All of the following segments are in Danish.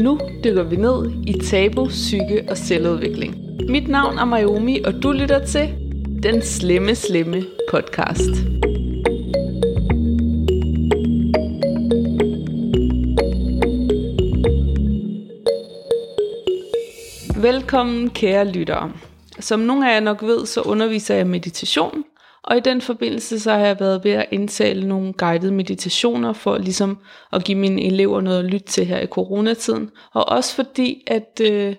Nu dykker vi ned i tabu, psyke og selvudvikling. Mit navn er Mayomi, og du lytter til Den Slemme Slemme podcast. Velkommen kære lyttere. Som nogle af jer nok ved, så underviser jeg meditation, og i den forbindelse så har jeg været ved at indtale nogle guidede meditationer for ligesom at give mine elever noget at lytte til her i coronatiden. Og også fordi, at, øh,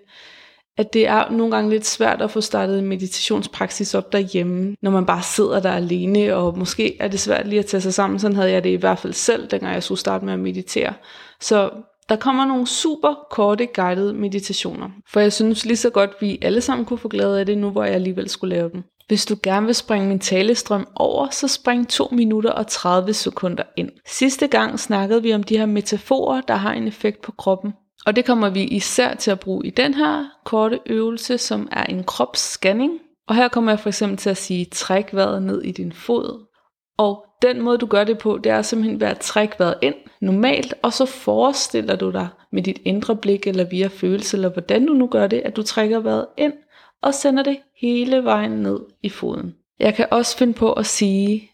at det er nogle gange lidt svært at få startet en meditationspraksis op derhjemme, når man bare sidder der alene, og måske er det svært lige at tage sig sammen. Sådan havde jeg det i hvert fald selv, dengang jeg skulle starte med at meditere. Så der kommer nogle super korte guidede meditationer, for jeg synes lige så godt, vi alle sammen kunne få glæde af det nu, hvor jeg alligevel skulle lave dem. Hvis du gerne vil springe min talestrøm over, så spring 2 minutter og 30 sekunder ind. Sidste gang snakkede vi om de her metaforer, der har en effekt på kroppen. Og det kommer vi især til at bruge i den her korte øvelse, som er en kropsscanning. Og her kommer jeg for eksempel til at sige, træk vejret ned i din fod. Og den måde du gør det på, det er simpelthen ved at trække vejret ind normalt, og så forestiller du dig med dit indre blik eller via følelse, eller hvordan du nu gør det, at du trækker vejret ind, og sender det hele vejen ned i foden. Jeg kan også finde på at sige,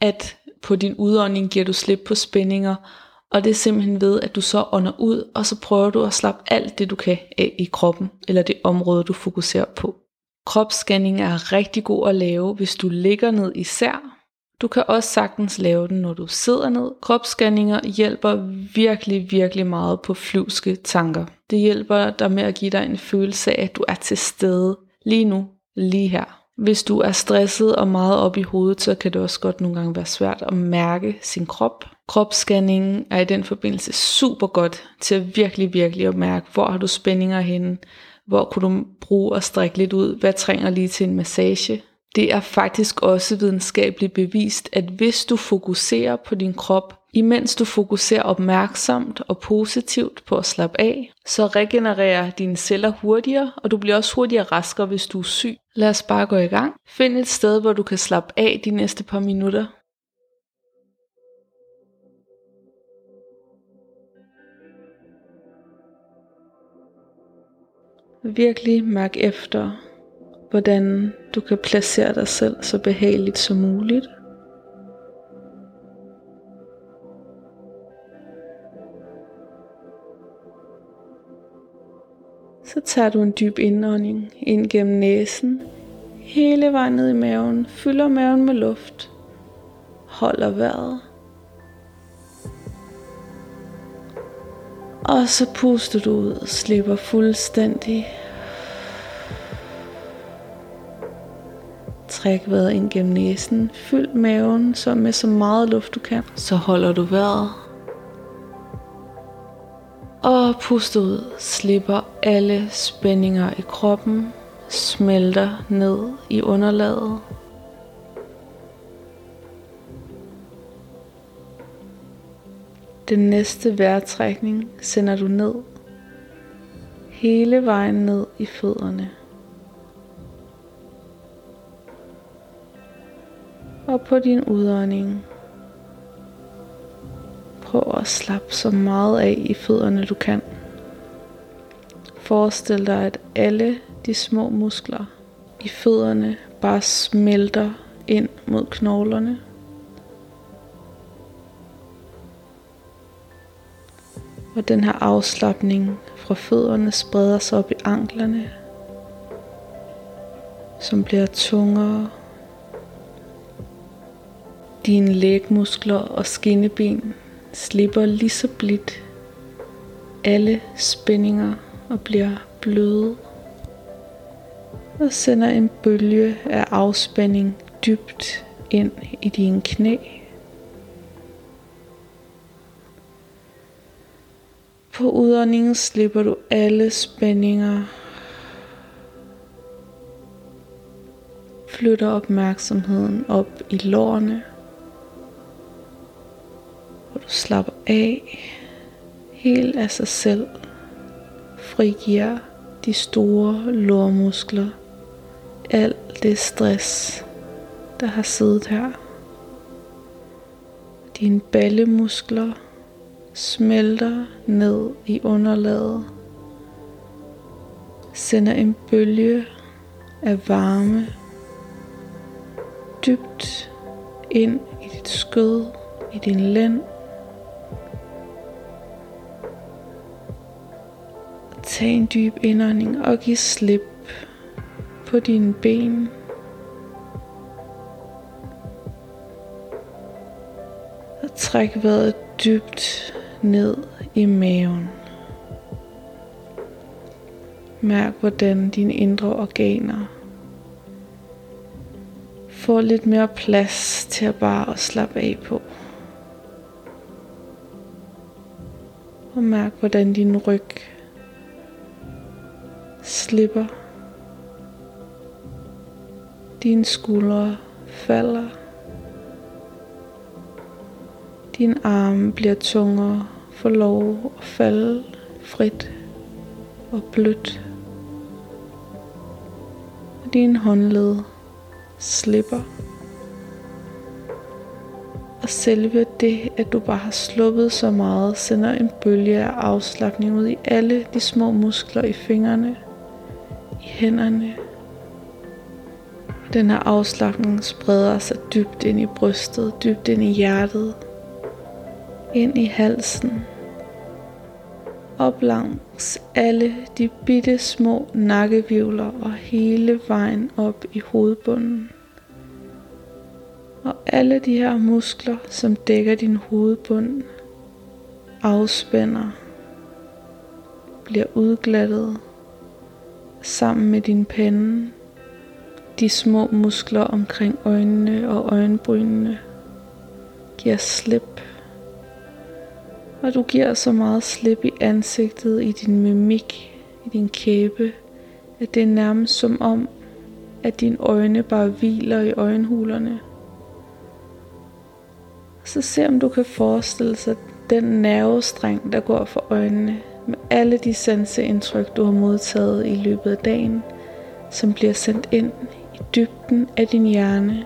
at på din udånding giver du slip på spændinger, og det er simpelthen ved, at du så ånder ud, og så prøver du at slappe alt det, du kan af i kroppen, eller det område, du fokuserer på. Kropsscanning er rigtig god at lave, hvis du ligger ned især, du kan også sagtens lave den, når du sidder ned. Kropsscanninger hjælper virkelig, virkelig meget på flyvske tanker. Det hjælper dig med at give dig en følelse af, at du er til stede lige nu, lige her. Hvis du er stresset og meget op i hovedet, så kan det også godt nogle gange være svært at mærke sin krop. Kropsscanningen er i den forbindelse super godt til at virkelig, virkelig at mærke, hvor har du spændinger henne, hvor kunne du bruge at strække lidt ud, hvad trænger lige til en massage, det er faktisk også videnskabeligt bevist, at hvis du fokuserer på din krop, imens du fokuserer opmærksomt og positivt på at slappe af, så regenererer dine celler hurtigere, og du bliver også hurtigere raskere, hvis du er syg. Lad os bare gå i gang. Find et sted, hvor du kan slappe af de næste par minutter. Virkelig mærk efter, hvordan du kan placere dig selv så behageligt som muligt. Så tager du en dyb indånding ind gennem næsen, hele vejen ned i maven, fylder maven med luft, holder vejret. Og så puster du ud og slipper fuldstændig Træk vejret ind gennem næsen. Fyld maven så med så meget luft du kan. Så holder du vejret. Og pust ud. Slipper alle spændinger i kroppen. Smelter ned i underlaget. Den næste vejrtrækning sender du ned. Hele vejen ned i fødderne. Og på din udånding, prøv at slappe så meget af i fødderne du kan. Forestil dig, at alle de små muskler i fødderne bare smelter ind mod knoglerne. Og den her afslappning fra fødderne spreder sig op i anklerne, som bliver tungere dine lægmuskler og skinneben slipper lige så blidt alle spændinger og bliver bløde og sender en bølge af afspænding dybt ind i dine knæ. På udåndingen slipper du alle spændinger. Flytter opmærksomheden op i lårene slapper af helt af sig selv. Frigiver de store lårmuskler. Alt det stress, der har siddet her. Dine ballemuskler smelter ned i underlaget, sender en bølge af varme dybt ind i dit skød, i din lænd. Tag en dyb indånding og giv slip på dine ben. Og træk vejret dybt ned i maven. Mærk, hvordan dine indre organer får lidt mere plads til at bare at slappe af på. Og mærk, hvordan din ryg slipper. Dine skuldre falder. Din arme bliver tungere, får lov at falde frit og blødt. Og din håndled slipper. Og selve det, at du bare har sluppet så meget, sender en bølge af afslappning ud i alle de små muskler i fingrene, hænderne. Den her afslappning spreder sig dybt ind i brystet, dybt ind i hjertet, ind i halsen, op langs alle de bitte små nakkevivler og hele vejen op i hovedbunden. Og alle de her muskler, som dækker din hovedbund, afspænder, bliver udglattet sammen med din pande, de små muskler omkring øjnene og øjenbrynene giver slip. Og du giver så meget slip i ansigtet, i din mimik, i din kæbe, at det er nærmest som om, at dine øjne bare hviler i øjenhulerne. Så se om du kan forestille sig den nervestreng, der går for øjnene, med alle de sanseindtryk, du har modtaget i løbet af dagen, som bliver sendt ind i dybden af din hjerne.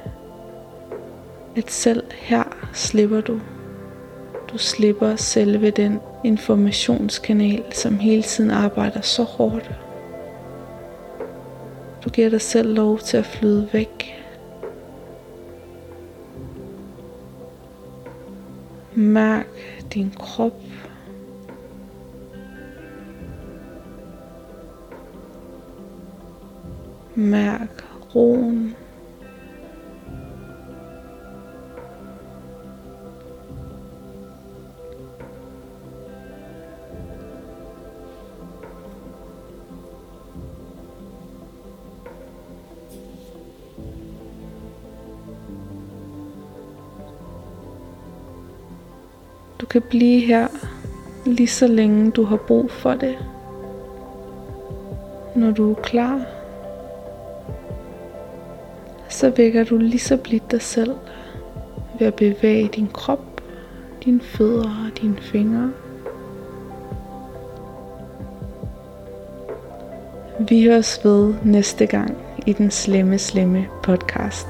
At selv her slipper du. Du slipper selve den informationskanal, som hele tiden arbejder så hårdt. Du giver dig selv lov til at flyde væk. Mærk din krop. Mærk roen. Du kan blive her lige så længe du har brug for det. Når du er klar, så vækker du lige så blidt dig selv ved at bevæge din krop, dine fødder og dine fingre. Vi høres ved næste gang i den slemme, slemme podcast.